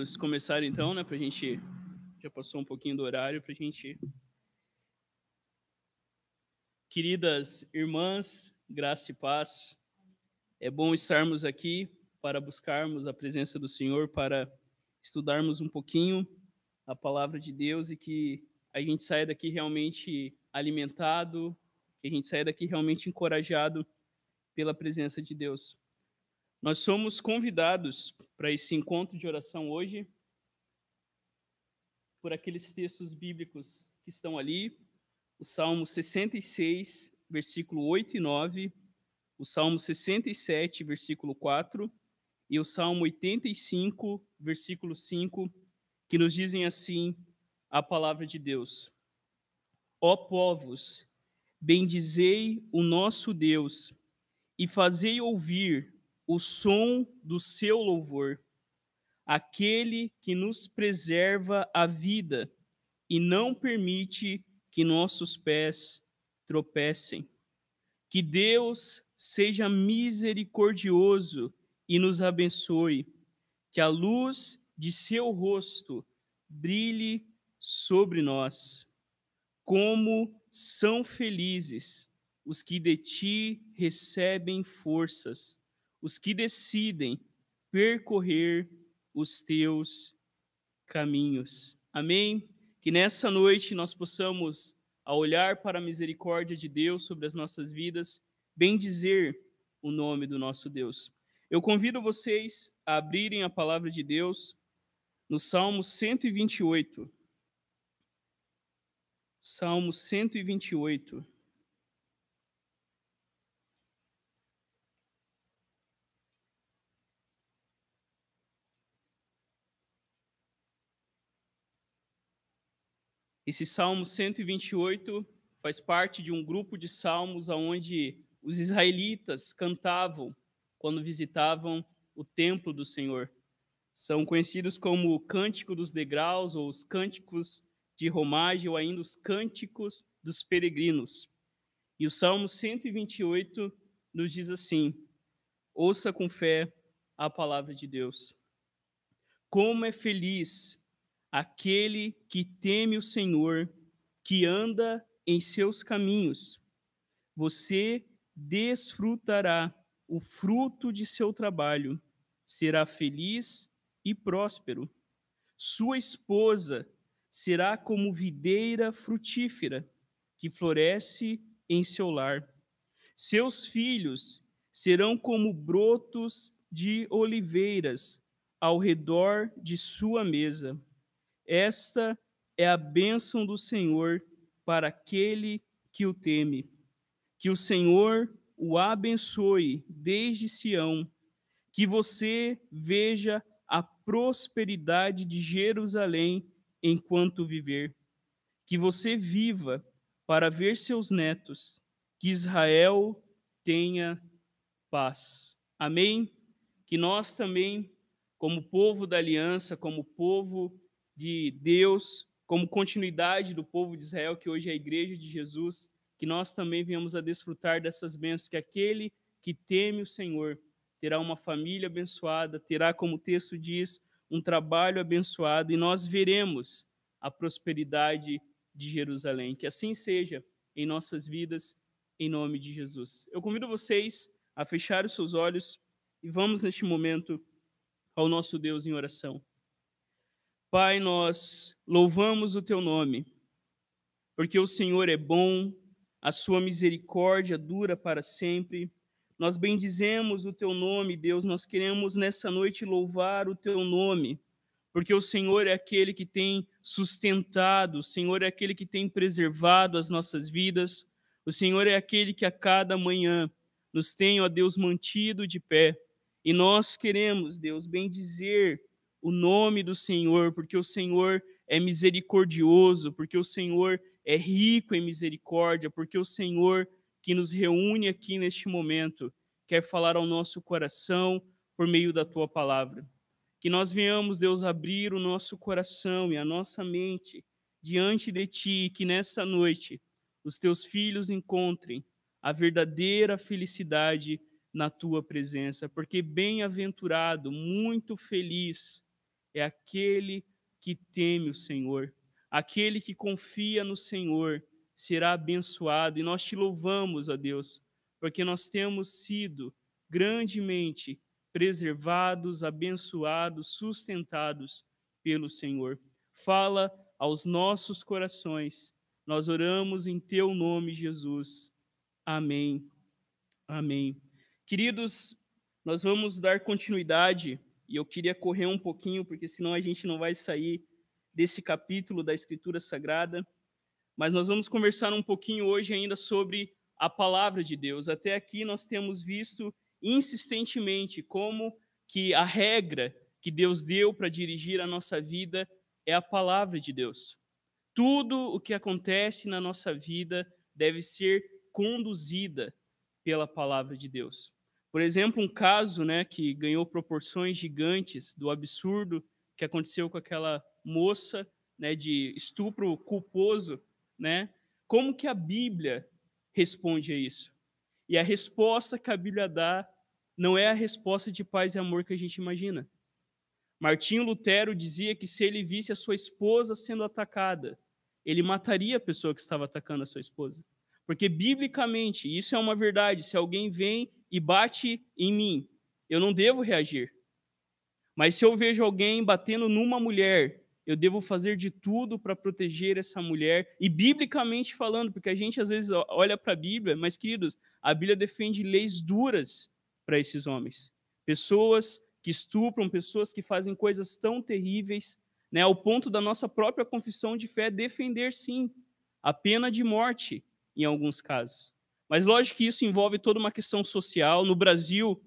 Vamos começar então, né? Para a gente já passou um pouquinho do horário para a gente. Queridas irmãs, graça e paz. É bom estarmos aqui para buscarmos a presença do Senhor, para estudarmos um pouquinho a palavra de Deus e que a gente saia daqui realmente alimentado, que a gente saia daqui realmente encorajado pela presença de Deus. Nós somos convidados para esse encontro de oração hoje por aqueles textos bíblicos que estão ali, o Salmo 66, versículo 8 e 9, o Salmo 67, versículo 4 e o Salmo 85, versículo 5, que nos dizem assim a palavra de Deus: Ó povos, bendizei o nosso Deus e fazei ouvir o som do seu louvor, aquele que nos preserva a vida e não permite que nossos pés tropecem. Que Deus seja misericordioso e nos abençoe, que a luz de seu rosto brilhe sobre nós. Como são felizes os que de ti recebem forças os que decidem percorrer os teus caminhos. Amém? Que nessa noite nós possamos, ao olhar para a misericórdia de Deus sobre as nossas vidas, bendizer o nome do nosso Deus. Eu convido vocês a abrirem a palavra de Deus no Salmo 128. Salmo 128. Esse Salmo 128 faz parte de um grupo de salmos onde os israelitas cantavam quando visitavam o templo do Senhor. São conhecidos como o Cântico dos Degraus, ou os Cânticos de Romagem, ou ainda os Cânticos dos Peregrinos. E o Salmo 128 nos diz assim: Ouça com fé a palavra de Deus. Como é feliz aquele que teme o Senhor, que anda em seus caminhos. Você desfrutará o fruto de seu trabalho, será feliz e próspero. Sua esposa será como videira frutífera que floresce em seu lar. Seus filhos serão como brotos de oliveiras ao redor de sua mesa. Esta é a bênção do Senhor para aquele que o teme. Que o Senhor o abençoe desde Sião, que você veja a prosperidade de Jerusalém enquanto viver. Que você viva para ver seus netos, que Israel tenha paz. Amém? Que nós também, como povo da aliança, como povo de Deus, como continuidade do povo de Israel, que hoje é a igreja de Jesus, que nós também venhamos a desfrutar dessas bênçãos, que aquele que teme o Senhor terá uma família abençoada, terá, como o texto diz, um trabalho abençoado, e nós veremos a prosperidade de Jerusalém. Que assim seja em nossas vidas, em nome de Jesus. Eu convido vocês a fechar os seus olhos e vamos, neste momento, ao nosso Deus em oração. Pai, nós louvamos o teu nome, porque o Senhor é bom, a sua misericórdia dura para sempre. Nós bendizemos o teu nome, Deus, nós queremos nessa noite louvar o teu nome, porque o Senhor é aquele que tem sustentado, o Senhor é aquele que tem preservado as nossas vidas, o Senhor é aquele que a cada manhã nos tem, ó Deus, mantido de pé. E nós queremos, Deus, bendizer o nome do Senhor, porque o Senhor é misericordioso, porque o Senhor é rico em misericórdia, porque o Senhor que nos reúne aqui neste momento quer falar ao nosso coração por meio da tua palavra. Que nós venhamos, Deus, abrir o nosso coração e a nossa mente diante de ti, que nessa noite os teus filhos encontrem a verdadeira felicidade na tua presença, porque bem-aventurado, muito feliz é aquele que teme o Senhor. Aquele que confia no Senhor será abençoado. E nós te louvamos, ó Deus, porque nós temos sido grandemente preservados, abençoados, sustentados pelo Senhor. Fala aos nossos corações. Nós oramos em teu nome, Jesus. Amém. Amém. Queridos, nós vamos dar continuidade e eu queria correr um pouquinho, porque senão a gente não vai sair desse capítulo da Escritura Sagrada. Mas nós vamos conversar um pouquinho hoje ainda sobre a palavra de Deus. Até aqui nós temos visto insistentemente como que a regra que Deus deu para dirigir a nossa vida é a palavra de Deus. Tudo o que acontece na nossa vida deve ser conduzida pela palavra de Deus. Por exemplo, um caso né, que ganhou proporções gigantes do absurdo que aconteceu com aquela moça né, de estupro culposo, né? Como que a Bíblia responde a isso? E a resposta que a Bíblia dá não é a resposta de paz e amor que a gente imagina. Martinho Lutero dizia que se ele visse a sua esposa sendo atacada, ele mataria a pessoa que estava atacando a sua esposa. Porque, biblicamente, isso é uma verdade. Se alguém vem e bate em mim, eu não devo reagir. Mas se eu vejo alguém batendo numa mulher, eu devo fazer de tudo para proteger essa mulher. E biblicamente falando, porque a gente às vezes olha para a Bíblia, mas queridos, a Bíblia defende leis duras para esses homens. Pessoas que estupram, pessoas que fazem coisas tão terríveis, né, ao ponto da nossa própria confissão de fé defender, sim, a pena de morte em alguns casos. Mas lógico que isso envolve toda uma questão social. No Brasil,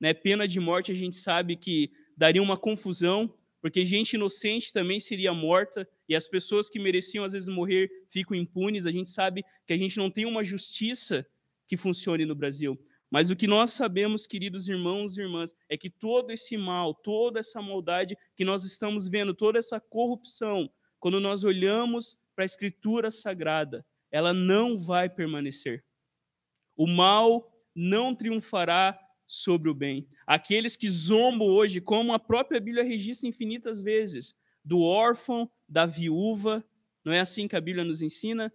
né, pena de morte a gente sabe que daria uma confusão, porque gente inocente também seria morta e as pessoas que mereciam às vezes morrer ficam impunes. A gente sabe que a gente não tem uma justiça que funcione no Brasil. Mas o que nós sabemos, queridos irmãos e irmãs, é que todo esse mal, toda essa maldade que nós estamos vendo, toda essa corrupção, quando nós olhamos para a Escritura Sagrada, ela não vai permanecer. O mal não triunfará sobre o bem. Aqueles que zombam hoje, como a própria Bíblia registra infinitas vezes, do órfão, da viúva, não é assim que a Bíblia nos ensina?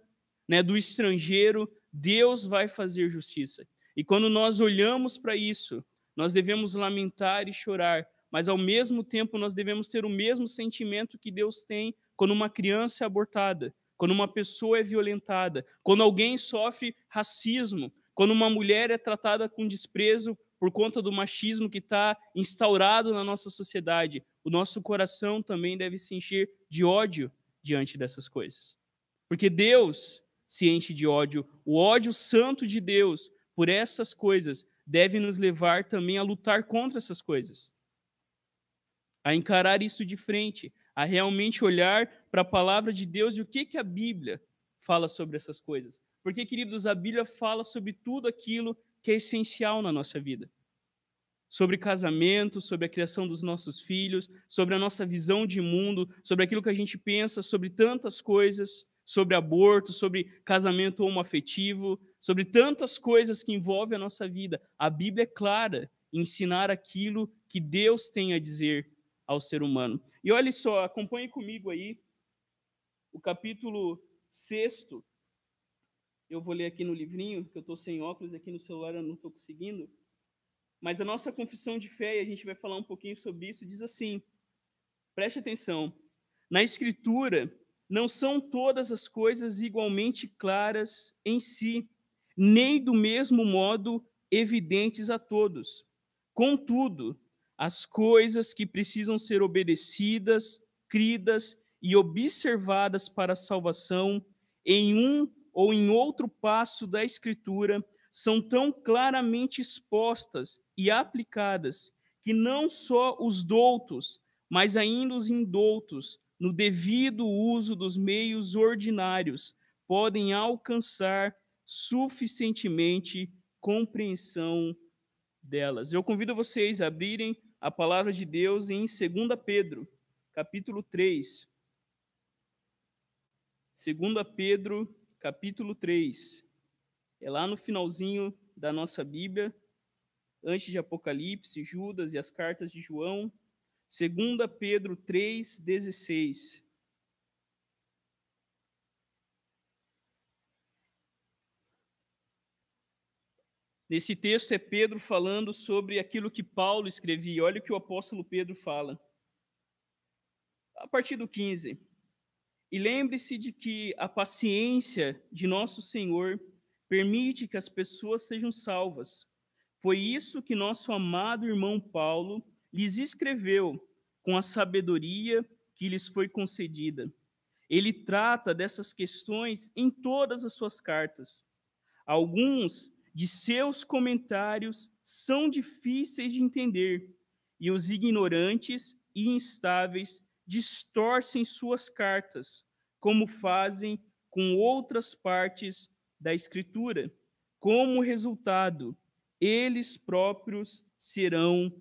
Né? Do estrangeiro, Deus vai fazer justiça. E quando nós olhamos para isso, nós devemos lamentar e chorar, mas ao mesmo tempo nós devemos ter o mesmo sentimento que Deus tem quando uma criança é abortada, quando uma pessoa é violentada, quando alguém sofre racismo, quando uma mulher é tratada com desprezo por conta do machismo que está instaurado na nossa sociedade. O nosso coração também deve se encher de ódio diante dessas coisas. Porque Deus se enche de ódio, o ódio santo de Deus por essas coisas deve nos levar também a lutar contra essas coisas, a encarar isso de frente, a realmente olhar para a palavra de Deus e o que, que a Bíblia fala sobre essas coisas. Porque, queridos, a Bíblia fala sobre tudo aquilo que é essencial na nossa vida. Sobre casamento, sobre a criação dos nossos filhos, sobre a nossa visão de mundo, sobre aquilo que a gente pensa, sobre tantas coisas, sobre aborto, sobre casamento homoafetivo, sobre tantas coisas que envolvem a nossa vida. A Bíblia é clara em ensinar aquilo que Deus tem a dizer ao ser humano. E olhe só, acompanhe comigo aí o capítulo 6. Eu vou ler aqui no livrinho, que eu estou sem óculos, aqui no celular eu não estou conseguindo. Mas a nossa confissão de fé, e a gente vai falar um pouquinho sobre isso, diz assim: preste atenção. Na Escritura, não são todas as coisas igualmente claras em si, nem do mesmo modo evidentes a todos. Contudo, as coisas que precisam ser obedecidas, cridas e observadas para a salvação em um ou em outro passo da Escritura são tão claramente expostas e aplicadas que não só os doutos, mas ainda os indoutos, no devido uso dos meios ordinários, podem alcançar suficientemente compreensão delas. Eu convido vocês a abrirem a palavra de Deus em 2 Pedro, capítulo 3. 2 Pedro, capítulo 3. É lá no finalzinho da nossa Bíblia, antes de Apocalipse, Judas e as cartas de João. 2 Pedro 3,16. Nesse texto é Pedro falando sobre aquilo que Paulo escrevia. Olha o que o apóstolo Pedro fala. A partir do 15. E lembre-se de que a paciência de nosso Senhor permite que as pessoas sejam salvas. Foi isso que nosso amado irmão Paulo lhes escreveu com a sabedoria que lhes foi concedida. Ele trata dessas questões em todas as suas cartas. Alguns de seus comentários são difíceis de entender, e os ignorantes e instáveis distorcem suas cartas, como fazem com outras partes da Escritura. Como resultado, eles próprios serão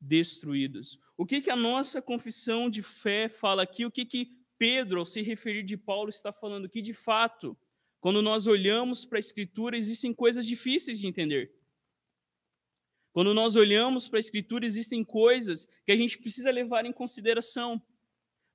destruídos. O que, que a nossa confissão de fé fala aqui? O que, que Pedro, ao se referir de Paulo, está falando? Que de fato quando nós olhamos para a Escritura, existem coisas difíceis de entender. Quando nós olhamos para a Escritura, existem coisas que a gente precisa levar em consideração.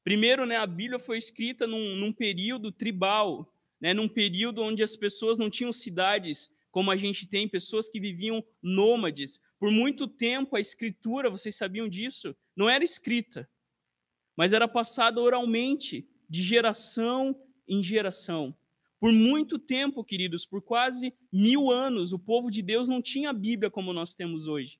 Primeiro, né, a Bíblia foi escrita num, num período tribal, né, num período onde as pessoas não tinham cidades como a gente tem, pessoas que viviam nômades. Por muito tempo, a Escritura, vocês sabiam disso, não era escrita, mas era passada oralmente, de geração em geração. Por muito tempo, queridos, por quase mil anos, o povo de Deus não tinha a Bíblia como nós temos hoje.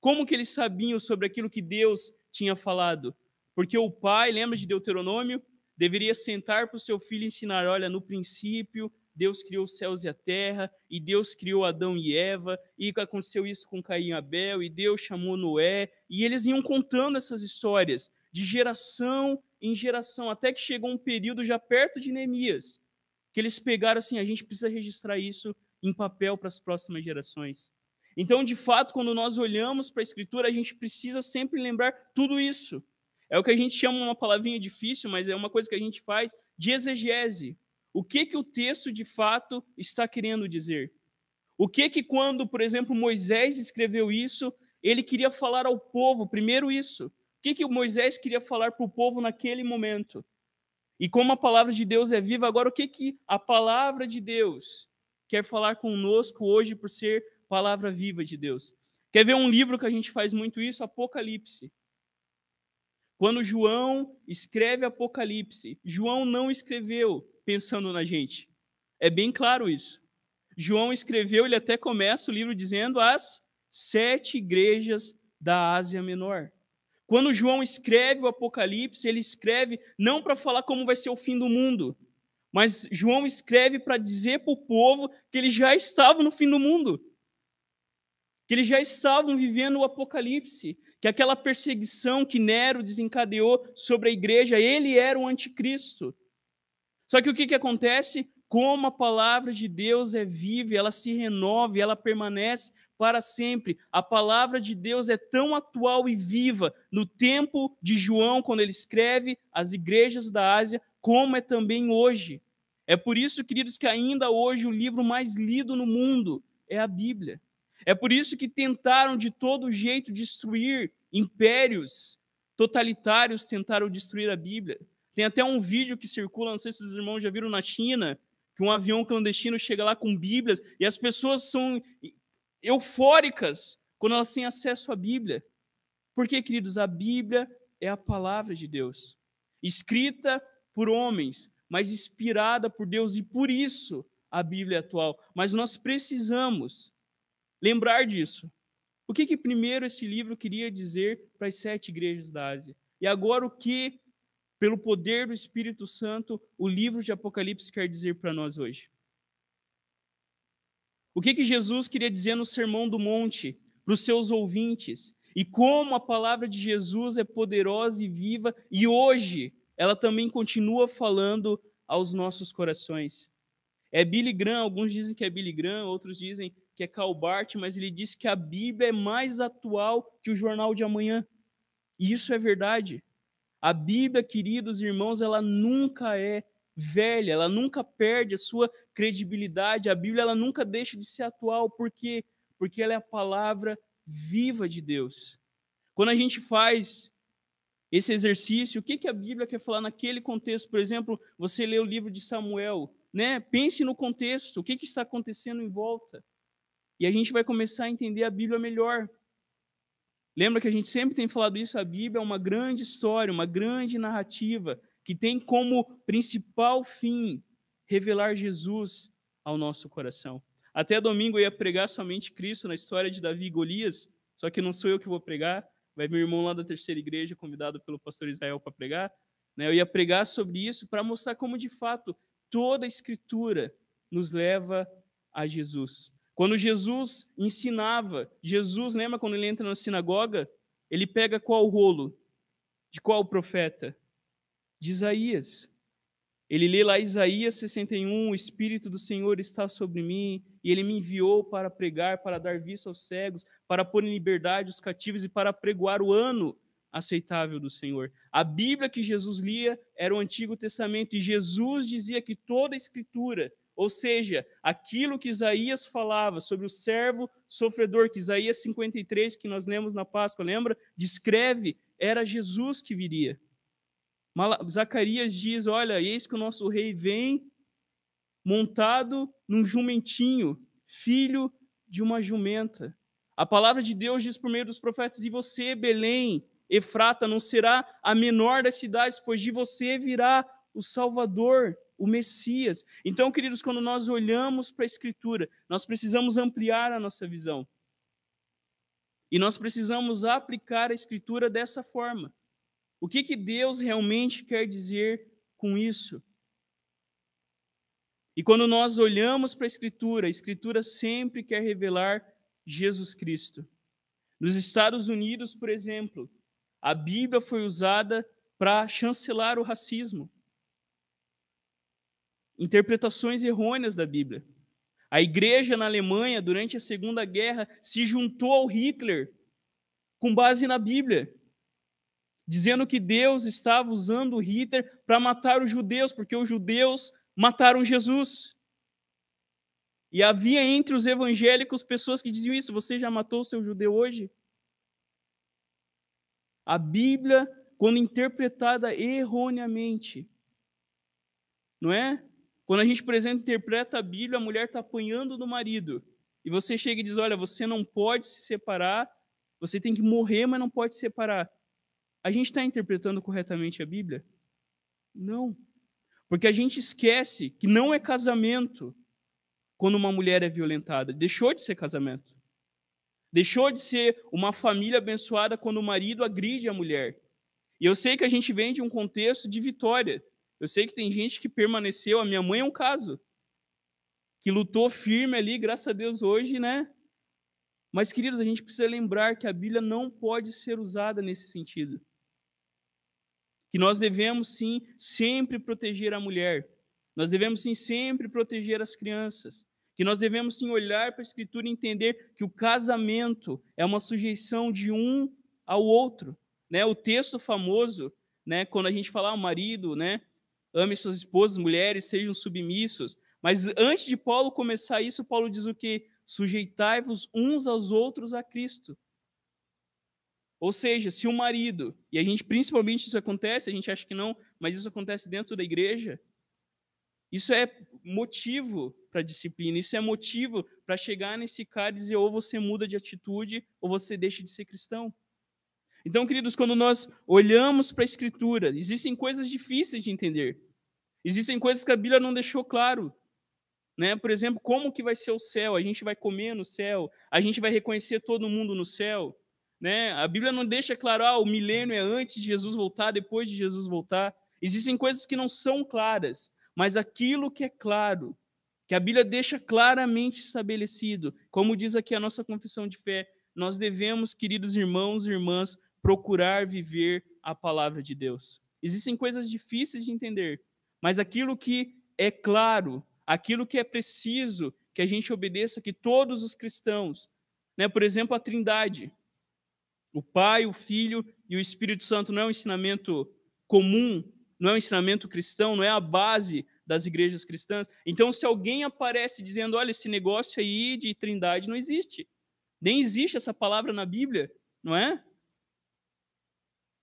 Como que eles sabiam sobre aquilo que Deus tinha falado? Porque o pai, lembra de Deuteronômio? Deveria sentar para o seu filho e ensinar: olha, no princípio, Deus criou os céus e a terra, e Deus criou Adão e Eva, e aconteceu isso com Caim e Abel, e Deus chamou Noé, e eles iam contando essas histórias de geração em geração, até que chegou um período já perto de Neemias, que eles pegaram assim, a gente precisa registrar isso em papel para as próximas gerações. Então, de fato, quando nós olhamos para a Escritura, a gente precisa sempre lembrar tudo isso. É o que a gente chama uma palavrinha difícil, mas é uma coisa que a gente faz de exegese. O que que o texto de fato está querendo dizer? O que que quando, por exemplo, Moisés escreveu isso, ele queria falar ao povo primeiro isso? O que que Moisés queria falar para o povo naquele momento? E como a palavra de Deus é viva, agora o que, que a palavra de Deus quer falar conosco hoje por ser palavra viva de Deus? Quer ver um livro que a gente faz muito isso? Apocalipse. Quando João escreve Apocalipse, João não escreveu pensando na gente. É bem claro isso. João escreveu, ele até começa o livro dizendo as sete igrejas da Ásia Menor. Quando João escreve o Apocalipse, ele escreve não para falar como vai ser o fim do mundo, mas João escreve para dizer para o povo que eles já estavam no fim do mundo, que eles já estavam vivendo o Apocalipse, que aquela perseguição que Nero desencadeou sobre a igreja, ele era o anticristo. Só que o que, que acontece? Como a palavra de Deus é viva, ela se renova, ela permanece para sempre. A palavra de Deus é tão atual e viva no tempo de João, quando ele escreve as igrejas da Ásia, como é também hoje. É por isso, queridos, que ainda hoje o livro mais lido no mundo é a Bíblia. É por isso que tentaram de todo jeito destruir impérios totalitários, tentaram destruir a Bíblia. Tem até um vídeo que circula, não sei se os irmãos já viram na China, que um avião clandestino chega lá com Bíblias e as pessoas são eufóricas quando elas têm acesso à Bíblia. Porque, queridos, a Bíblia é a palavra de Deus, escrita por homens, mas inspirada por Deus, e por isso a Bíblia é atual. Mas nós precisamos lembrar disso. O que, que primeiro esse livro queria dizer para as sete igrejas da Ásia? E agora o que, pelo poder do Espírito Santo, o livro de Apocalipse quer dizer para nós hoje? O que, que Jesus queria dizer no Sermão do Monte para os seus ouvintes? E como a palavra de Jesus é poderosa e viva, e hoje ela também continua falando aos nossos corações. É Billy Graham, alguns dizem que é Billy Graham, outros dizem que é Karl Barth, mas ele diz que a Bíblia é mais atual que o jornal de amanhã. E isso é verdade. A Bíblia, queridos irmãos, ela nunca é velha, ela nunca perde a sua credibilidade. A Bíblia ela nunca deixa de ser atual, por quê? Porque ela é a palavra viva de Deus. Quando a gente faz esse exercício, o que, que a Bíblia quer falar naquele contexto. Por exemplo, você lê o livro de Samuel, né? pense no contexto, o que, que está acontecendo em volta. E a gente vai começar a entender a Bíblia melhor. Lembra que a gente sempre tem falado isso? A Bíblia é uma grande história, uma grande narrativa, que tem como principal fim revelar Jesus ao nosso coração. Até domingo eu ia pregar somente Cristo na história de Davi e Golias, só que não sou eu que vou pregar, vai meu irmão lá da terceira igreja, convidado pelo pastor Israel para pregar. Né? Eu ia pregar sobre isso para mostrar como, de fato, toda a Escritura nos leva a Jesus. Quando Jesus ensinava, Jesus, lembra quando ele entra na sinagoga? Ele pega qual rolo? De qual profeta? De Isaías. Ele lê lá Isaías 61, o Espírito do Senhor está sobre mim, e ele me enviou para pregar, para dar vista aos cegos, para pôr em liberdade os cativos e para pregoar o ano aceitável do Senhor. A Bíblia que Jesus lia era o Antigo Testamento, e Jesus dizia que toda a Escritura, ou seja, aquilo que Isaías falava sobre o servo sofredor, que Isaías 53, que nós lemos na Páscoa, lembra? Descreve, era Jesus que viria. Zacarias diz: Olha, eis que o nosso rei vem montado num jumentinho, filho de uma jumenta. A palavra de Deus diz por meio dos profetas: E você, Belém, Efrata, não será a menor das cidades, pois de você virá o Salvador, o Messias. Então, queridos, quando nós olhamos para a Escritura, nós precisamos ampliar a nossa visão. E nós precisamos aplicar a Escritura dessa forma. O que, que Deus realmente quer dizer com isso? E quando nós olhamos para a Escritura, a Escritura sempre quer revelar Jesus Cristo. Nos Estados Unidos, por exemplo, a Bíblia foi usada para chancelar o racismo. Interpretações errôneas da Bíblia. A igreja na Alemanha, durante a Segunda Guerra, se juntou ao Hitler com base na Bíblia dizendo que Deus estava usando Hitler para matar os judeus, porque os judeus mataram Jesus. E havia entre os evangélicos pessoas que diziam isso: você já matou o seu judeu hoje? A Bíblia, quando interpretada erroneamente, não é? Quando a gente, por exemplo, interpreta a Bíblia, a mulher está apanhando do marido. E você chega e diz: olha, você não pode se separar, você tem que morrer, mas não pode se separar. A gente está interpretando corretamente a Bíblia? Não. Porque a gente esquece que não é casamento quando uma mulher é violentada. Deixou de ser casamento. Deixou de ser uma família abençoada quando o marido agride a mulher. E eu sei que a gente vem de um contexto de vitória. Eu sei que tem gente que permaneceu, a minha mãe é um caso, que lutou firme ali, graças a Deus, hoje, né? Mas, queridos, a gente precisa lembrar que a Bíblia não pode ser usada nesse sentido que nós devemos sim sempre proteger a mulher, nós devemos sim sempre proteger as crianças, que nós devemos sim olhar para a Escritura e entender que o casamento é uma sujeição de um ao outro. Né? O texto famoso, né, quando a gente fala, ah, o marido, né, ame suas esposas, mulheres, sejam submissos. Mas antes de Paulo começar isso, Paulo diz o que? Sujeitai-vos uns aos outros a Cristo. Ou seja, se o marido, e a gente principalmente isso acontece, a gente acha que não, mas isso acontece dentro da igreja, isso é motivo para disciplina, isso é motivo para chegar nesse cara e dizer ou você muda de atitude ou você deixa de ser cristão. Então, queridos, quando nós olhamos para a Escritura, existem coisas difíceis de entender. Existem coisas que a Bíblia não deixou claro. Né? Por exemplo, como que vai ser o céu? A gente vai comer no céu? A gente vai reconhecer todo mundo no céu? Né? A Bíblia não deixa claro, ah, o milênio é antes de Jesus voltar, depois de Jesus voltar. Existem coisas que não são claras, mas aquilo que é claro, que a Bíblia deixa claramente estabelecido, como diz aqui a nossa confissão de fé, nós devemos, queridos irmãos e irmãs, procurar viver a palavra de Deus. Existem coisas difíceis de entender, mas aquilo que é claro, aquilo que é preciso que a gente obedeça, que todos os cristãos, né, por exemplo, a Trindade, o Pai, o Filho e o Espírito Santo não é um ensinamento comum, não é um ensinamento cristão, não é a base das igrejas cristãs. Então, se alguém aparece dizendo, olha, esse negócio aí de trindade não existe. Nem existe essa palavra na Bíblia, não é?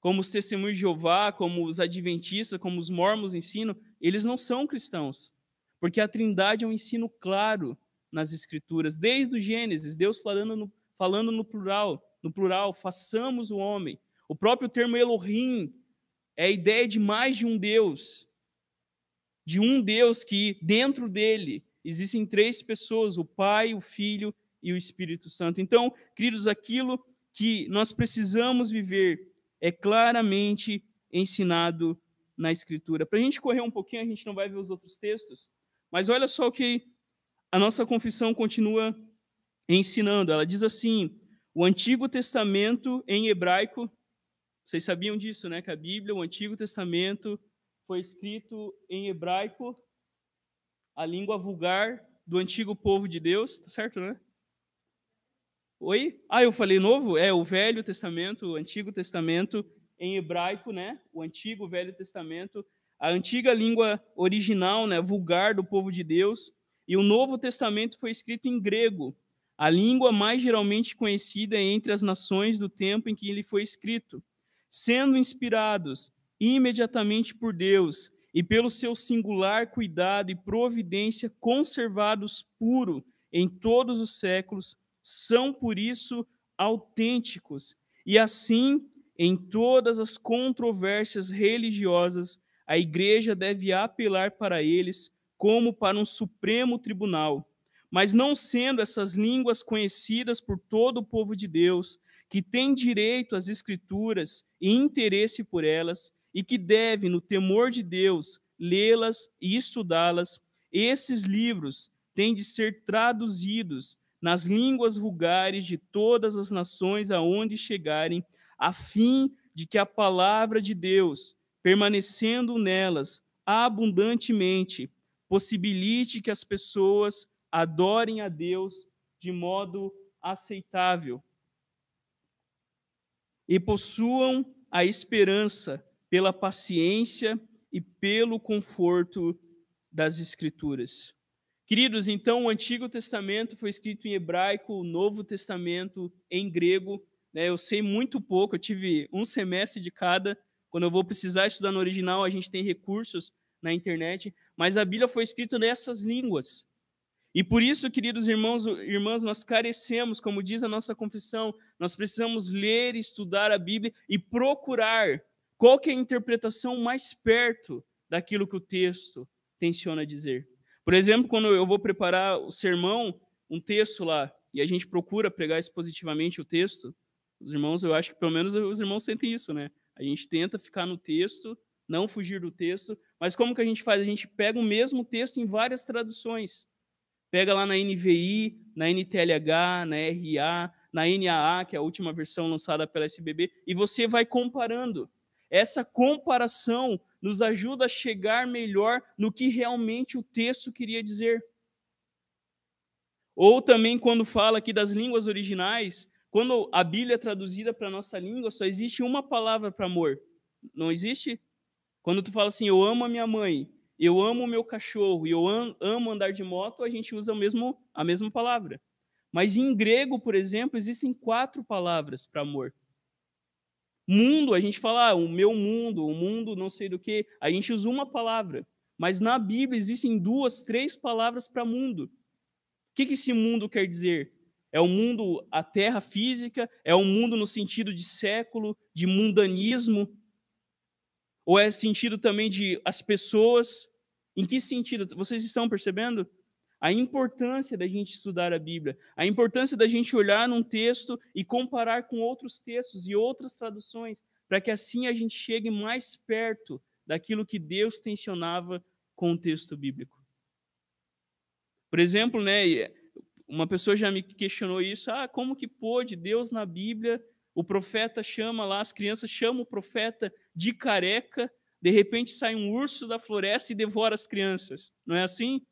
como os testemunhos de Jeová, como os adventistas, como os mormons ensinam, eles não são cristãos. Porque a Trindade é um ensino claro nas Escrituras, desde o Gênesis, Deus falando no, falando no plural, no plural, façamos o homem. O próprio termo Elohim é a ideia de mais de um Deus, de um Deus que dentro dele existem três pessoas: o Pai, o Filho e o Espírito Santo. Então, queridos, aquilo que nós precisamos viver é claramente ensinado na Escritura. Para a gente correr um pouquinho, a gente não vai ver os outros textos, mas olha só o que a nossa confissão continua ensinando. Ela diz assim: o Antigo Testamento em hebraico, vocês sabiam disso, né? Que a Bíblia, o Antigo Testamento, foi escrito em hebraico, a língua vulgar do antigo povo de Deus, tá certo, né? Oi? Ah, eu falei novo? É o Velho Testamento, o Antigo Testamento em hebraico, né? O Antigo, Velho Testamento, a antiga língua original, né, vulgar do povo de Deus, e o Novo Testamento foi escrito em grego, a língua mais geralmente conhecida entre as nações do tempo em que ele foi escrito, sendo inspirados imediatamente por Deus e pelo seu singular cuidado e providência conservados puro em todos os séculos, são por isso autênticos. E assim, em todas as controvérsias religiosas, a igreja deve apelar para eles como para um supremo tribunal. Mas não sendo essas línguas conhecidas por todo o povo de Deus, que tem direito às escrituras e interesse por elas, e que deve, no temor de Deus, lê-las e estudá-las, esses livros têm de ser traduzidos nas línguas vulgares de todas as nações aonde chegarem, a fim de que a palavra de Deus, permanecendo nelas abundantemente, possibilite que as pessoas adorem a Deus de modo aceitável e possuam a esperança pela paciência e pelo conforto das Escrituras. Queridos, então o Antigo Testamento foi escrito em hebraico, o Novo Testamento em grego. Né? Eu sei muito pouco, eu tive um semestre de cada. Quando eu vou precisar estudar no original, a gente tem recursos na internet, mas a Bíblia foi escrita nessas línguas. E por isso, queridos irmãos irmãs, nós carecemos, como diz a nossa confissão, nós precisamos ler estudar a Bíblia e procurar qual é a interpretação mais perto daquilo que o texto tenciona dizer. Por exemplo, quando eu vou preparar o sermão, um texto lá, e a gente procura pregar expositivamente o texto, os irmãos, eu acho que pelo menos os irmãos sentem isso, né? A gente tenta ficar no texto, não fugir do texto, mas como que a gente faz? A gente pega o mesmo texto em várias traduções. Pega lá na NVI, na NTLH, na RA, na NAA, que é a última versão lançada pela SBB, e você vai comparando. Essa comparação nos ajuda a chegar melhor no que realmente o texto queria dizer. Ou também, quando fala aqui das línguas originais, quando a Bíblia é traduzida para a nossa língua, só existe uma palavra para amor. Não existe? Quando tu fala assim, eu amo a minha mãe, eu amo o meu cachorro e eu amo andar de moto, a gente usa mesmo, a mesma palavra. Mas em grego, por exemplo, existem quatro palavras para amor. Mundo, a gente fala ah, o meu mundo, o mundo não sei do que, a gente usa uma palavra. Mas na Bíblia existem duas, três palavras para mundo. O que esse mundo quer dizer? É o mundo, a terra física? É o mundo no sentido de século, de mundanismo? Ou é sentido também de as pessoas? Em que sentido? Vocês estão percebendo? a importância da gente estudar a Bíblia, a importância da gente olhar num texto e comparar com outros textos e outras traduções, para que assim a gente chegue mais perto daquilo que Deus tensionava com o texto bíblico. Por exemplo, né, uma pessoa já me questionou isso, ah, como que pôde Deus na Bíblia, o profeta chama lá, as crianças chamam o profeta de careca, de repente sai um urso da floresta e devora as crianças. Não é assim?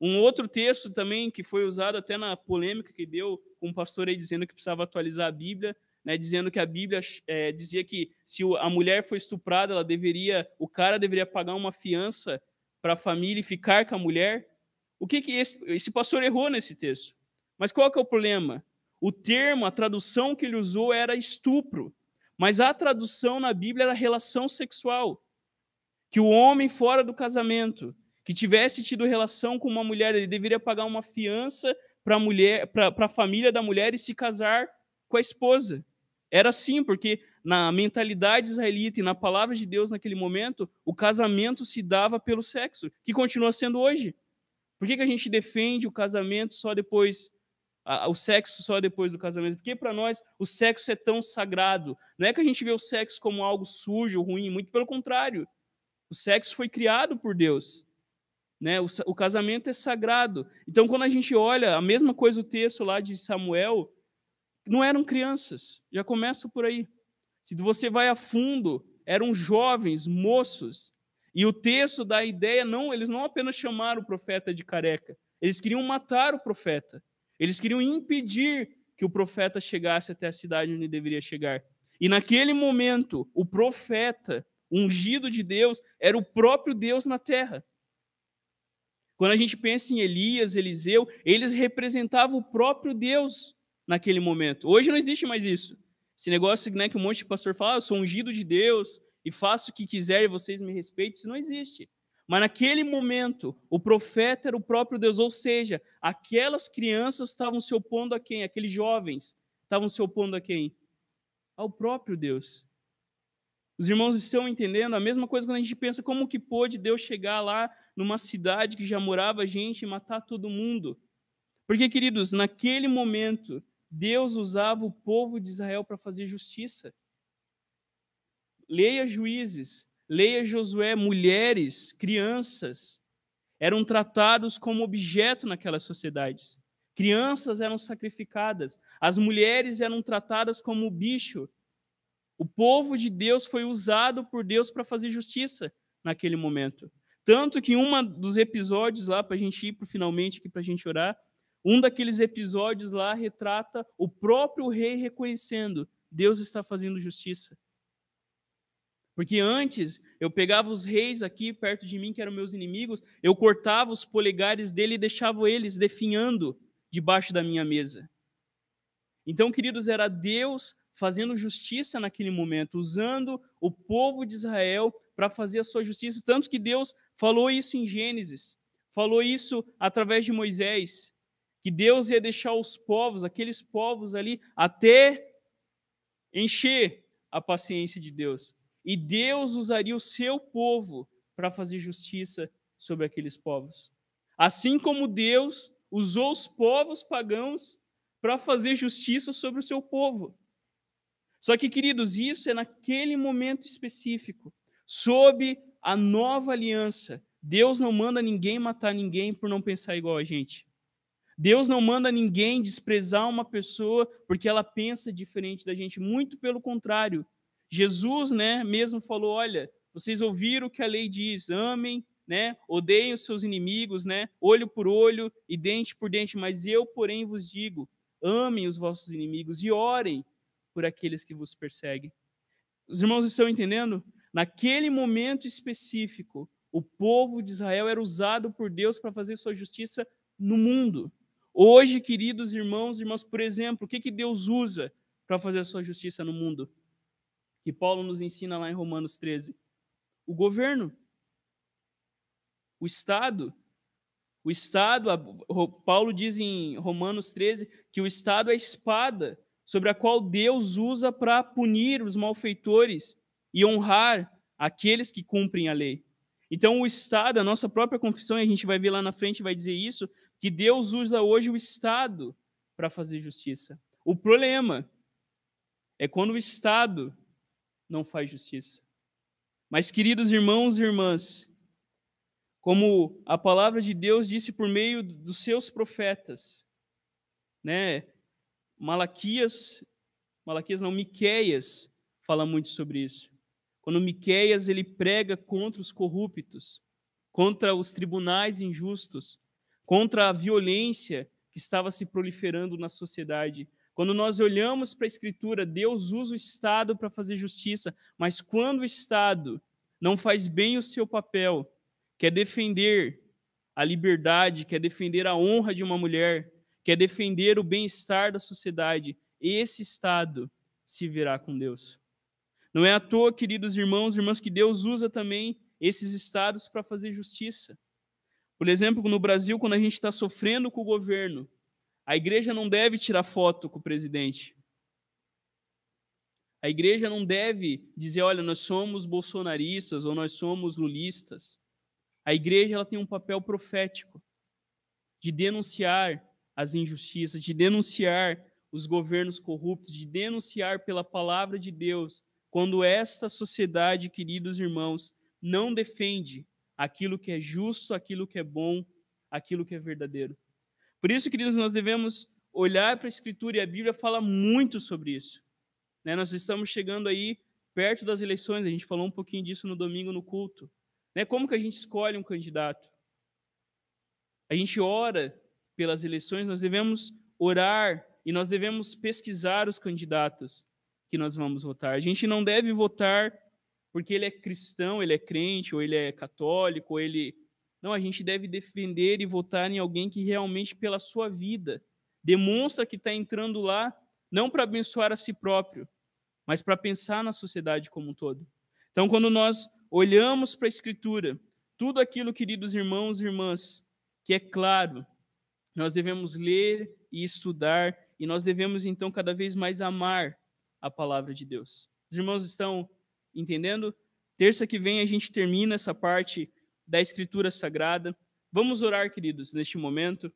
Um outro texto também que foi usado até na polêmica que deu com um pastor aí dizendo que precisava atualizar a Bíblia, né, dizendo que a Bíblia é, dizia que se a mulher foi estuprada, ela deveria, o cara deveria pagar uma fiança para a família e ficar com a mulher. O que que esse, esse pastor errou nesse texto? Mas qual que é o problema? O termo, a tradução que ele usou era estupro. Mas a tradução na Bíblia era relação sexual. Que o homem fora do casamento, que tivesse tido relação com uma mulher, ele deveria pagar uma fiança para a mulher, para a família da mulher e se casar com a esposa. Era assim, porque na mentalidade israelita e na palavra de Deus naquele momento, o casamento se dava pelo sexo, que continua sendo hoje. Por que, que a gente defende o casamento só depois, o sexo só depois do casamento? Porque para nós o sexo é tão sagrado. Não é que a gente vê o sexo como algo sujo, ruim, muito pelo contrário. O sexo foi criado por Deus. Né? O, o casamento é sagrado. Então, quando a gente olha a mesma coisa o texto lá de Samuel, não eram crianças, já começa por aí. Se você vai a fundo, eram jovens, moços, e o texto dá a ideia, não, eles não apenas chamaram o profeta de careca, eles queriam matar o profeta. Eles queriam impedir que o profeta chegasse até a cidade onde deveria chegar. E naquele momento, o profeta, ungido de Deus, era o próprio Deus na terra. Quando a gente pensa em Elias, Eliseu, eles representavam o próprio Deus naquele momento. Hoje não existe mais isso. Esse negócio né, que um monte de pastor fala, ah, eu sou ungido de Deus, e faço o que quiser e vocês me respeitem, isso não existe. Mas naquele momento, o profeta era o próprio Deus, ou seja, aquelas crianças estavam se opondo a quem? Aqueles jovens estavam se opondo a quem? Ao próprio Deus. Os irmãos estão entendendo a mesma coisa quando a gente pensa como que pôde Deus chegar lá numa cidade que já morava gente e matar todo mundo. Porque, queridos, naquele momento, Deus usava o povo de Israel para fazer justiça. Leia Juízes, leia Josué, mulheres, crianças eram tratados como objeto naquelas sociedades. Crianças eram sacrificadas, as mulheres eram tratadas como bicho. O povo de Deus foi usado por Deus para fazer justiça naquele momento. Tanto que um dos episódios lá, para a gente ir para finalmente aqui para a gente orar, um daqueles episódios lá retrata o próprio rei reconhecendo: Deus está fazendo justiça. Porque antes eu pegava os reis aqui perto de mim, que eram meus inimigos, eu cortava os polegares dele e deixava eles definhando debaixo da minha mesa. Então, queridos, era Deus fazendo justiça naquele momento, usando o povo de Israel para fazer a sua justiça. Tanto que Deus falou isso em Gênesis, falou isso através de Moisés, que Deus ia deixar os povos, aqueles povos ali, até encher a paciência de Deus. E Deus usaria o seu povo para fazer justiça sobre aqueles povos. Assim como Deus usou os povos pagãos para fazer justiça sobre o seu povo. Só que, queridos, isso é naquele momento específico, sob a nova aliança. Deus não manda ninguém matar ninguém por não pensar igual a gente. Deus não manda ninguém desprezar uma pessoa porque ela pensa diferente da gente. Muito pelo contrário. Jesus, né, mesmo falou, olha, vocês ouviram o que a lei diz, amem, né, odeiem os seus inimigos, né, olho por olho e dente por dente, mas eu, porém, vos digo, amem os vossos inimigos e orem por aqueles que vos perseguem. Os irmãos estão entendendo? Naquele momento específico, o povo de Israel era usado por Deus para fazer sua justiça no mundo. Hoje, queridos irmãos e irmãs, por exemplo, o que, que Deus usa para fazer a sua justiça no mundo? Que Paulo nos ensina lá em Romanos 13? O governo, o Estado. O Estado, Paulo diz em Romanos 13 que o Estado é a espada sobre a qual Deus usa para punir os malfeitores e honrar aqueles que cumprem a lei. Então, o Estado, a nossa própria confissão, e a gente vai ver lá na frente, vai dizer isso, que Deus usa hoje o Estado para fazer justiça. O problema é quando o Estado não faz justiça. Mas, queridos irmãos e irmãs, como a palavra de Deus disse por meio dos seus profetas, né? Malaquias, Malaquias não, Miqueias fala muito sobre isso. Quando Miqueias ele prega contra os corruptos, contra os tribunais injustos, contra a violência que estava se proliferando na sociedade, quando nós olhamos para a Escritura, Deus usa o Estado para fazer justiça, mas quando o Estado não faz bem o seu papel, quer defender a liberdade, quer defender a honra de uma mulher, quer defender o bem-estar da sociedade, esse Estado se virá com Deus. Não é à toa, queridos irmãos e irmãs, que Deus usa também esses estados para fazer justiça. Por exemplo, no Brasil, quando a gente está sofrendo com o governo, a igreja não deve tirar foto com o presidente. A igreja não deve dizer, olha, nós somos bolsonaristas ou nós somos lulistas. A igreja ela tem um papel profético de denunciar as injustiças, de denunciar os governos corruptos, de denunciar pela palavra de Deus quando esta sociedade, queridos irmãos, não defende aquilo que é justo, aquilo que é bom, aquilo que é verdadeiro. Por isso, queridos, nós devemos olhar para a Escritura e a Bíblia fala muito sobre isso. Né? Nós estamos chegando aí perto das eleições, a gente falou um pouquinho disso no domingo no culto. Né? Como que a gente escolhe um candidato? A gente ora pelas eleições, nós devemos orar e nós devemos pesquisar os candidatos que nós vamos votar. A gente não deve votar porque ele é cristão, ele é crente, ou ele é católico, ou ele não, a gente deve defender e votar em alguém que realmente, pela sua vida, demonstra que está entrando lá não para abençoar a si próprio, mas para pensar na sociedade como um todo. Então, quando nós olhamos para a Escritura, tudo aquilo, queridos irmãos e irmãs, que é claro, nós devemos ler e estudar, e nós devemos, então, cada vez mais amar a palavra de Deus. Os irmãos estão entendendo? Terça que vem a gente termina essa parte da Escritura Sagrada. Vamos orar, queridos, neste momento,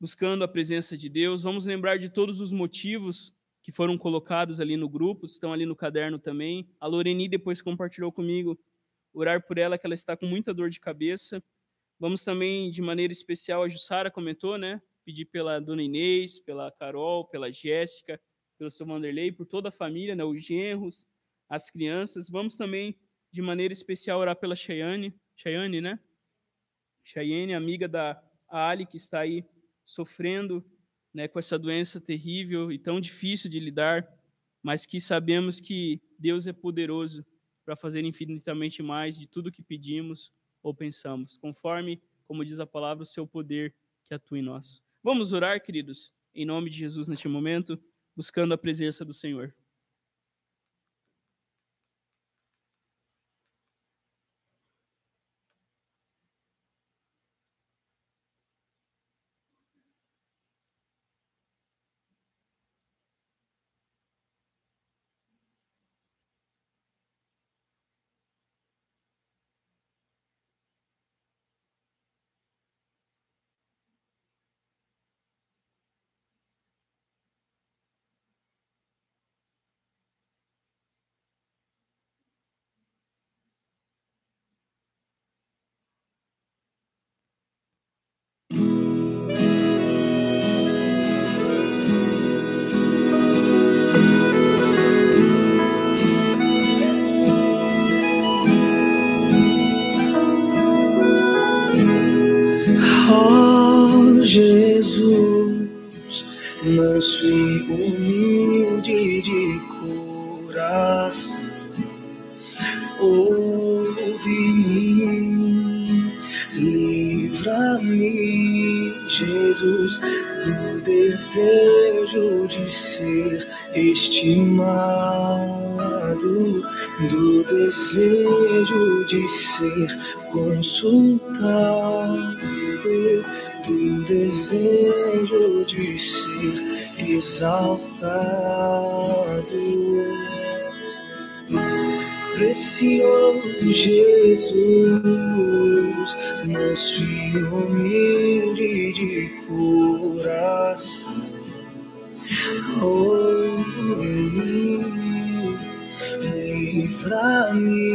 buscando a presença de Deus. Vamos lembrar de todos os motivos que foram colocados ali no grupo, estão ali no caderno também. A Loreni depois compartilhou comigo, orar por ela, que ela está com muita dor de cabeça. Vamos também, de maneira especial, a Jussara comentou, né? Pedir pela dona Inês, pela Carol, pela Jéssica, pelo seu Vanderlei, por toda a família, né? Os genros, as crianças. Vamos também de maneira especial orar pela Cheyenne, Cheyenne, né? Cheyenne, amiga da Ali, que está aí sofrendo né, com essa doença terrível e tão difícil de lidar, mas que sabemos que Deus é poderoso para fazer infinitamente mais de tudo que pedimos ou pensamos, conforme, como diz a palavra, o seu poder que atua em nós. Vamos orar, queridos, em nome de Jesus neste momento, buscando a presença do Senhor. Ser consultado, do desejo de ser exaltado. Precioso Jesus, manso e humilde de coração. Livra-me,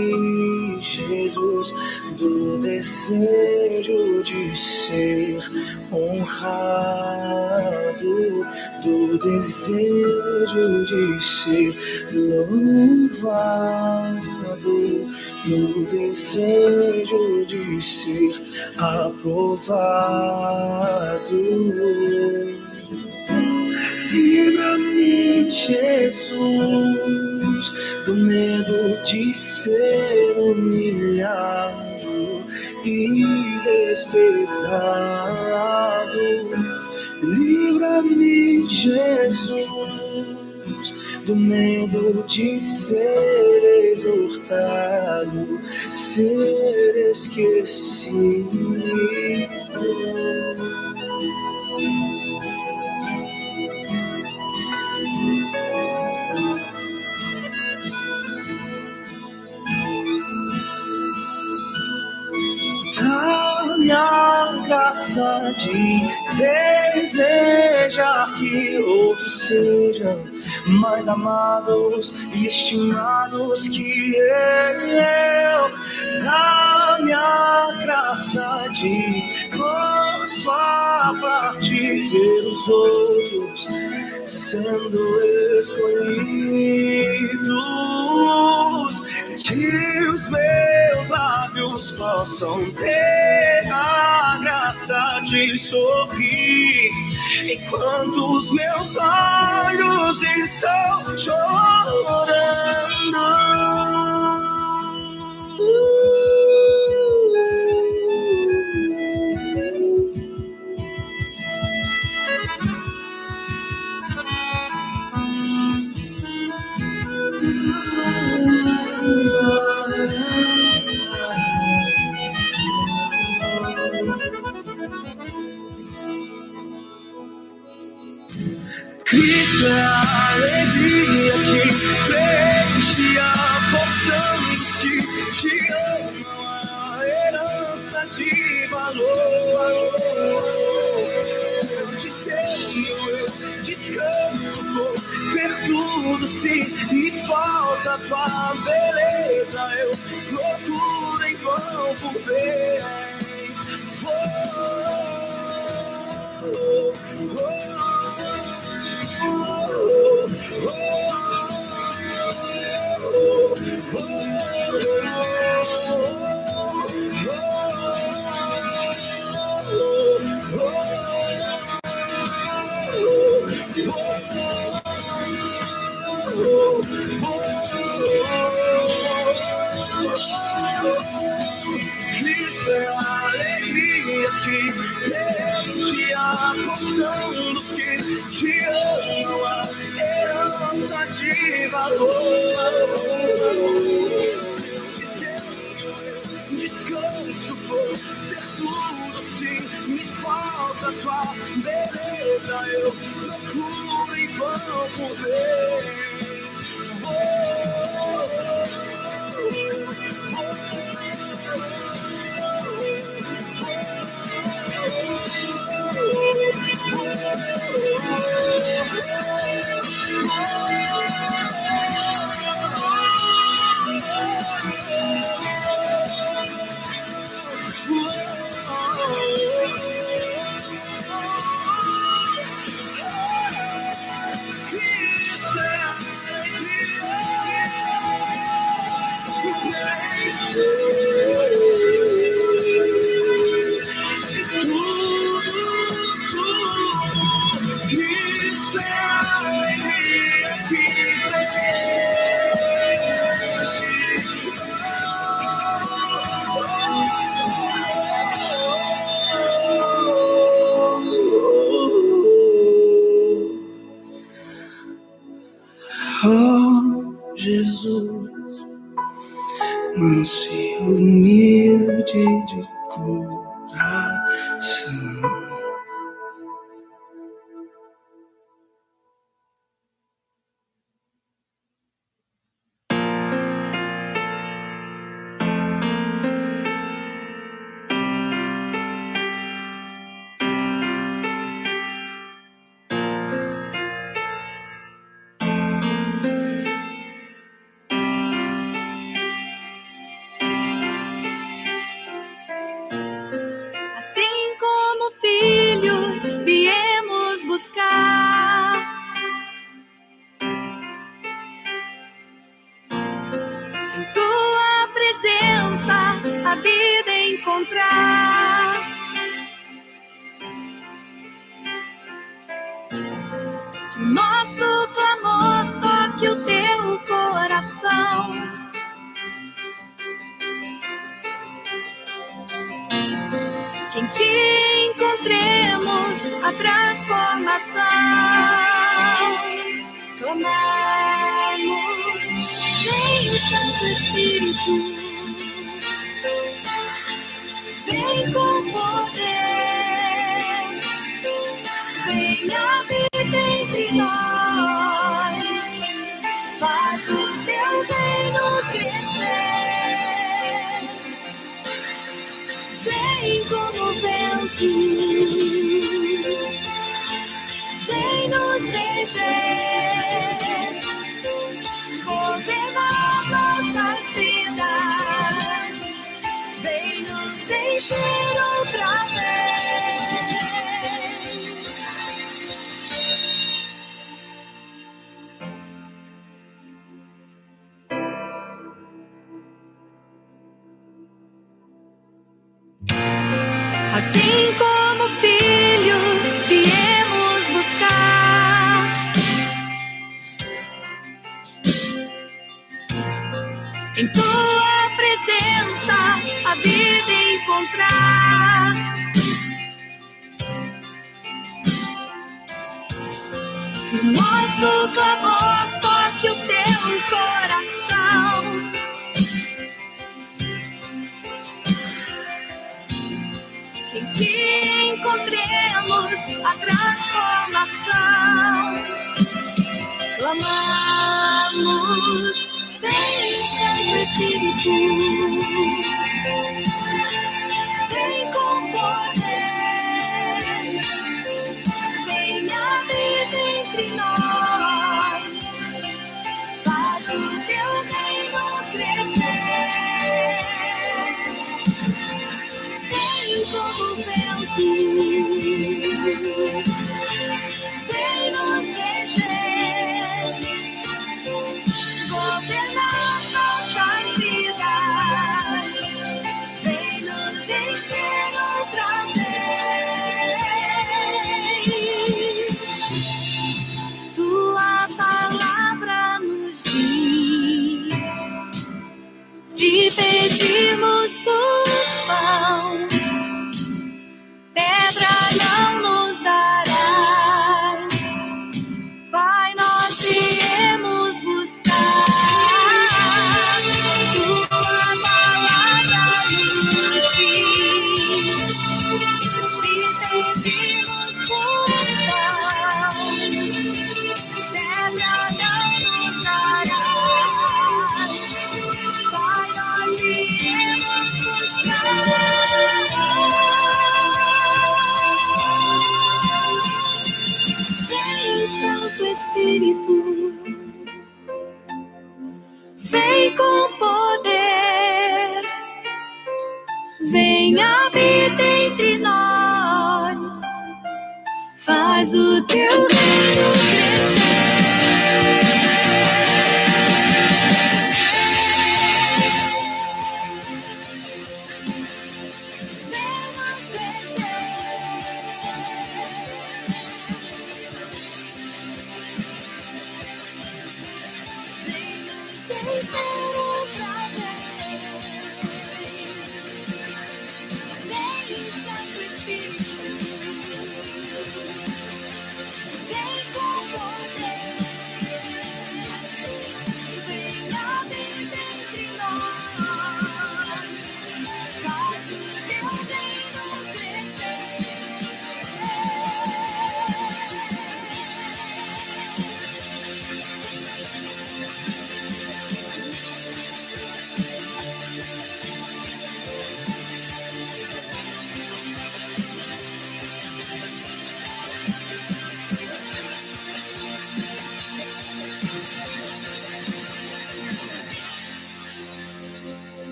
Jesus, do desejo de ser honrado, do desejo de ser louvado, do desejo de ser aprovado limite, Jesus, do medo de ser humilhado e desprezado. Livra-me, Jesus, do medo de ser exortado, ser esquecido. Minha graça de desejar que outros sejam mais amados e estimados que eu. Dá minha graça de consolar te ver os outros sendo escolhidos que os meus lábios possam ter a graça de sorrir, enquanto os meus olhos estão chorando. Santo Espírito, vem com poder, vem habita entre nós, faz o teu reino crescer, vem como vento, vem nos reger. coração. Clamamos, vem Santo Espírito.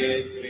Sei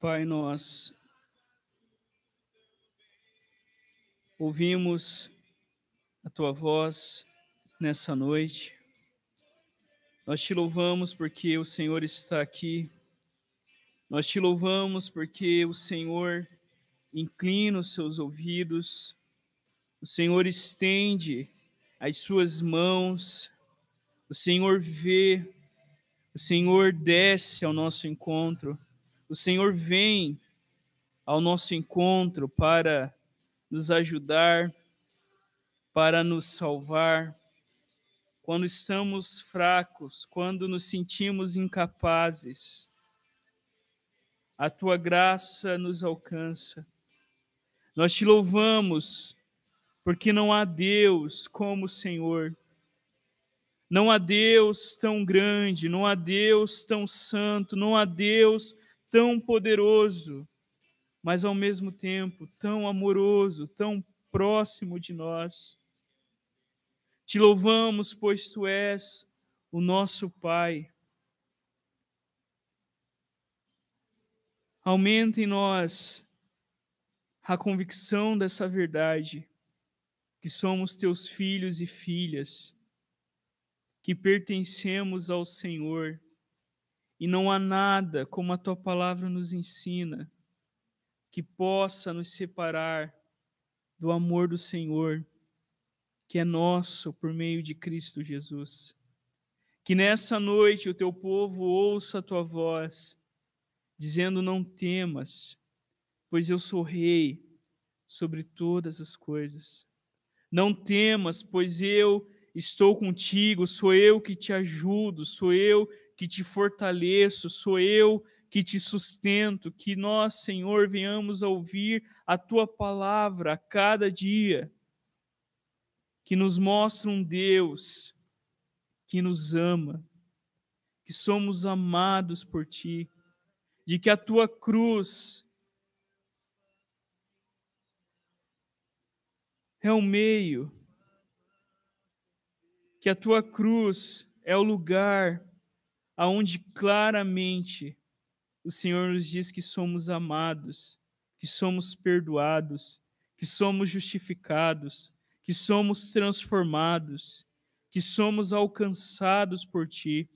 Pai, nós ouvimos a tua voz nessa noite. Nós te louvamos porque o Senhor está aqui. Nós te louvamos porque o Senhor inclina os seus ouvidos. O Senhor estende as suas mãos. O Senhor vê. O Senhor desce ao nosso encontro. O Senhor vem ao nosso encontro para nos ajudar, para nos salvar. Quando estamos fracos, quando nos sentimos incapazes, a tua graça nos alcança. Nós te louvamos, porque não há Deus como o Senhor. Não há Deus tão grande, não há Deus tão santo, não há Deus tão poderoso, mas ao mesmo tempo tão amoroso, tão próximo de nós. Te louvamos, pois tu és o nosso Pai. Aumenta em nós a convicção dessa verdade, que somos teus filhos e filhas, que pertencemos ao Senhor, e não há nada, como a tua palavra nos ensina, que possa nos separar do amor do Senhor, que é nosso por meio de Cristo Jesus. Que nessa noite o teu povo ouça a tua voz, dizendo: Não temas, pois eu sou rei sobre todas as coisas. Não temas, pois eu estou contigo, sou eu que te ajudo, sou eu que te fortaleço, sou eu que te sustento, que nós, Senhor, venhamos a ouvir a tua palavra a cada dia, que nos mostra um Deus que nos ama, que somos amados por ti, de que a tua cruz é o meio, que a tua cruz é o lugar aonde claramente o Senhor nos diz que somos amados, que somos perdoados, que somos justificados, que somos transformados, que somos alcançados por ti.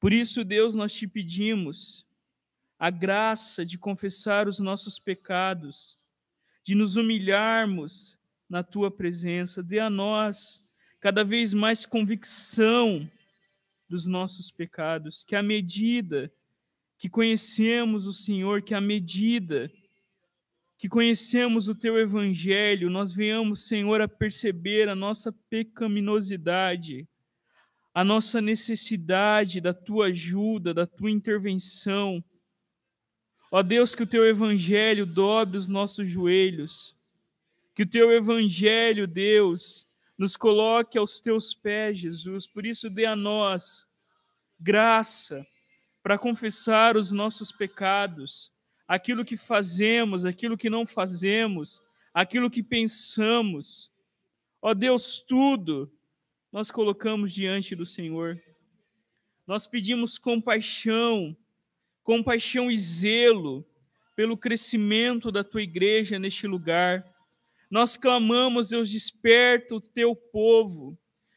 Por isso, Deus, nós te pedimos a graça de confessar os nossos pecados, de nos humilharmos na tua presença. Dê a nós cada vez mais convicção dos nossos pecados, que à medida que conhecemos o Senhor, que à medida que conhecemos o teu evangelho, nós venhamos, Senhor, a perceber a nossa pecaminosidade, a nossa necessidade da tua ajuda, da tua intervenção. Ó Deus, que o teu evangelho dobre os nossos joelhos, que o teu evangelho, Deus, nos coloque aos teus pés, Jesus. Por isso, dê a nós graça para confessar os nossos pecados, aquilo que fazemos, aquilo que não fazemos, aquilo que pensamos. Ó Deus, tudo nós colocamos diante do Senhor. Nós pedimos compaixão, compaixão e zelo pelo crescimento da tua igreja neste lugar. Nós clamamos, Deus, desperta o teu povo.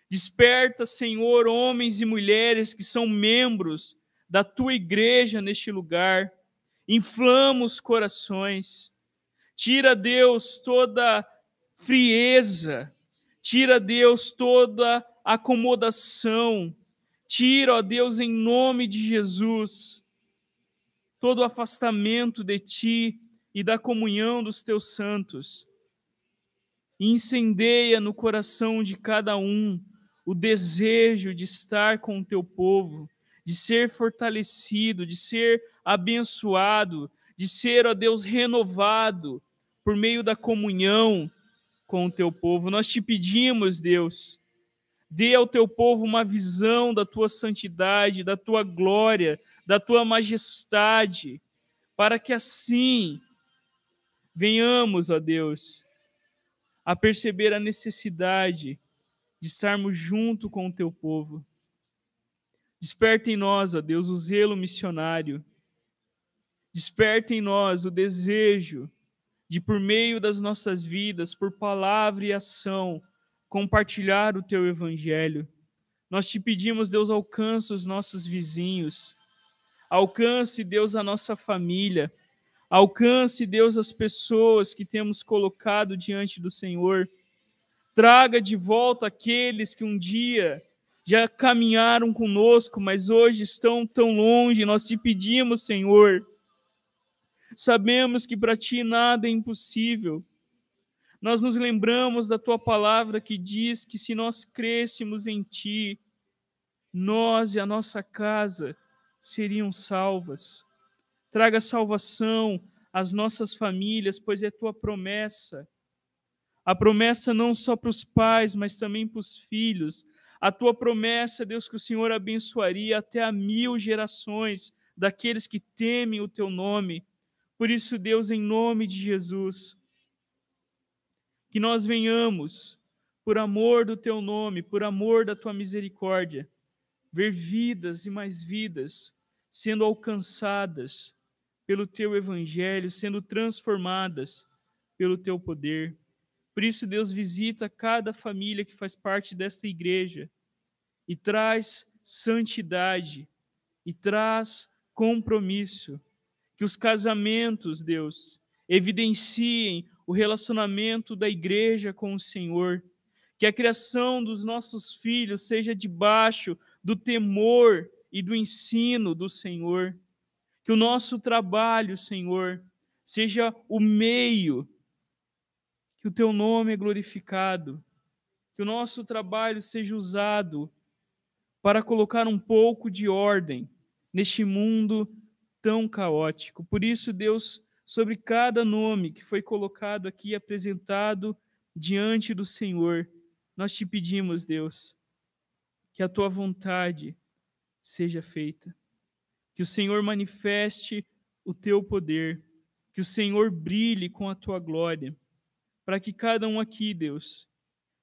Desperta, Senhor, homens e mulheres que são membros da tua igreja neste lugar. Inflama os corações. Tira, Deus, toda frieza. Tira, Deus, toda acomodação. Tira, ó Deus, em nome de Jesus, todo afastamento de ti e da comunhão dos teus santos e incendeia no coração de cada um o desejo de estar com o teu povo, de ser fortalecido, de ser abençoado, de ser, ó Deus, renovado por meio da comunhão com o teu povo. Nós te pedimos, Deus, dê ao teu povo uma visão da tua santidade, da tua glória, da tua majestade, para que assim venhamos, ó Deus, a perceber a necessidade de estarmos junto com o teu povo. Desperta em nós, ó Deus, o zelo missionário. Desperta em nós o desejo de, por meio das nossas vidas, por palavra e ação, compartilhar o teu evangelho. Nós te pedimos, Deus, alcance os nossos vizinhos, alcance, Deus, a nossa família, Alcance, Deus, as pessoas que temos colocado diante do Senhor. Traga de volta aqueles que um dia já caminharam conosco, mas hoje estão tão longe. Nós te pedimos, Senhor. Sabemos que para ti nada é impossível. Nós nos lembramos da tua palavra que diz que se nós crescemos em ti, nós e a nossa casa seriam salvas traga salvação as nossas famílias, pois é tua promessa. A promessa não só para os pais, mas também para os filhos. A tua promessa, Deus, que o Senhor abençoaria até a mil gerações daqueles que temem o teu nome. Por isso, Deus, em nome de Jesus, que nós venhamos, por amor do teu nome, por amor da tua misericórdia, ver vidas e mais vidas sendo alcançadas pelo teu evangelho, sendo transformadas pelo teu poder. Por isso, Deus visita cada família que faz parte desta igreja e traz santidade e traz compromisso. Que os casamentos, Deus, evidenciem o relacionamento da igreja com o Senhor. Que a criação dos nossos filhos seja debaixo do temor e do ensino do Senhor. Que o nosso trabalho, Senhor, seja o meio que o teu nome é glorificado. Que o nosso trabalho seja usado para colocar um pouco de ordem neste mundo tão caótico. Por isso, Deus, sobre cada nome que foi colocado aqui, apresentado diante do Senhor, nós te pedimos, Deus, que a tua vontade seja feita. Que o Senhor manifeste o teu poder, que o Senhor brilhe com a tua glória, para que cada um aqui, Deus,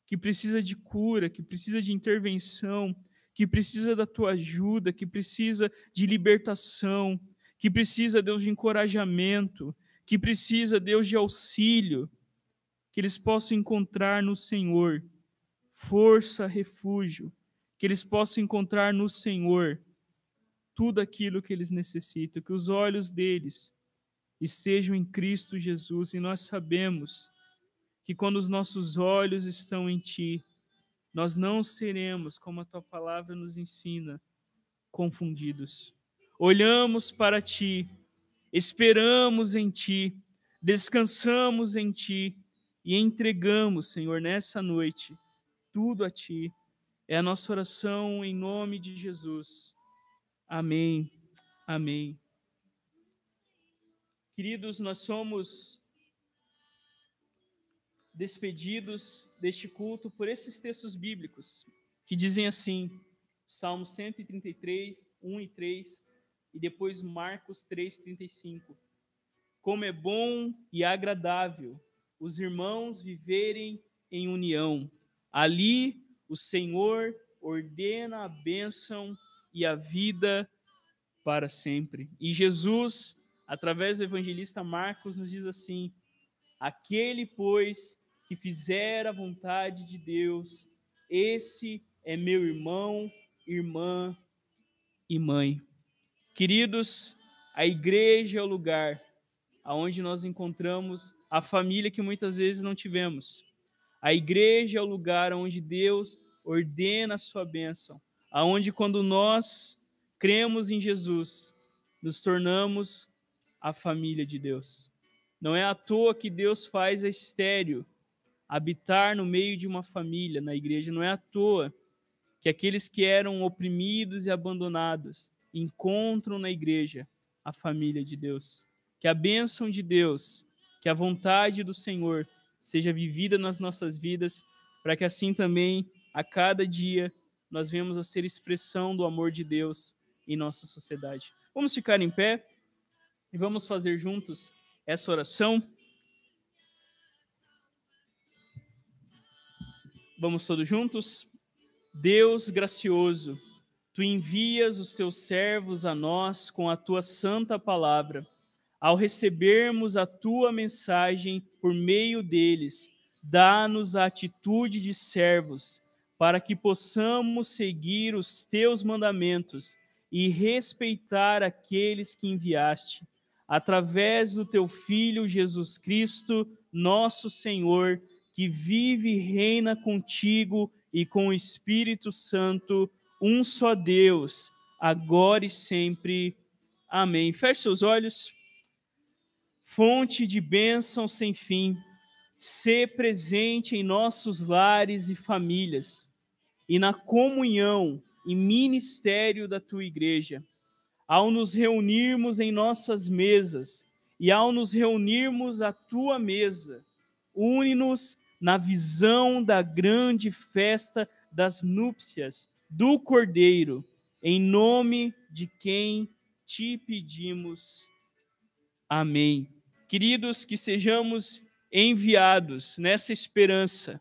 que precisa de cura, que precisa de intervenção, que precisa da tua ajuda, que precisa de libertação, que precisa, Deus, de encorajamento, que precisa, Deus, de auxílio, que eles possam encontrar no Senhor força, refúgio, que eles possam encontrar no Senhor tudo aquilo que eles necessitam, que os olhos deles estejam em Cristo Jesus e nós sabemos que quando os nossos olhos estão em Ti, nós não seremos, como a Tua palavra nos ensina, confundidos. Olhamos para Ti, esperamos em Ti, descansamos em Ti e entregamos, Senhor, nessa noite, tudo a Ti é a nossa oração em nome de Jesus. Amém. Amém. Queridos, nós somos despedidos deste culto por esses textos bíblicos que dizem assim: Salmo 133, 1 e 3, e depois Marcos 3, 35. Como é bom e agradável os irmãos viverem em união. Ali o Senhor ordena a bênção e a vida para sempre. E Jesus, através do evangelista Marcos, nos diz assim: Aquele, pois, que fizer a vontade de Deus, esse é meu irmão, irmã e mãe. Queridos, a igreja é o lugar aonde nós encontramos a família que muitas vezes não tivemos. A igreja é o lugar onde Deus ordena a sua bênção, aonde quando nós cremos em Jesus, nos tornamos a família de Deus. Não é à toa que Deus faz a estéreo habitar no meio de uma família na igreja, não é à toa que aqueles que eram oprimidos e abandonados encontram na igreja a família de Deus. Que a bênção de Deus, que a vontade do Senhor seja vivida nas nossas vidas, para que assim também, a cada dia, nós venhamos a ser expressão do amor de Deus em nossa sociedade. Vamos ficar em pé e vamos fazer juntos essa oração. Vamos todos juntos? Deus gracioso, tu envias os teus servos a nós com a tua santa palavra ao recebermos a tua mensagem por meio deles, dá-nos a atitude de servos, para que possamos seguir os teus mandamentos e respeitar aqueles que enviaste, através do teu Filho Jesus Cristo, nosso Senhor, que vive e reina contigo e com o Espírito Santo, um só Deus, agora e sempre. Amém. Feche seus olhos fonte de bênção sem fim, ser presente em nossos lares e famílias e na comunhão e ministério da tua igreja. Ao nos reunirmos em nossas mesas, e ao nos reunirmos à tua mesa, une-nos na visão da grande festa das núpcias do Cordeiro, em nome de quem te pedimos. Amém. Queridos, que sejamos enviados nessa esperança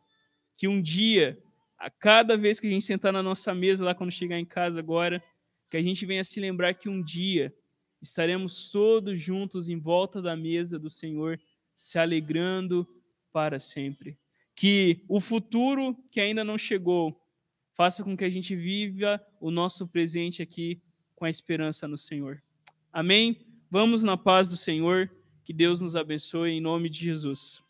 que um dia, a cada vez que a gente sentar na nossa mesa lá quando chegar em casa agora, que a gente venha se lembrar que um dia estaremos todos juntos em volta da mesa do Senhor, se alegrando para sempre. Que o futuro que ainda não chegou faça com que a gente viva o nosso presente aqui com a esperança no Senhor. Amém? Vamos na paz do Senhor. Que Deus nos abençoe em nome de Jesus.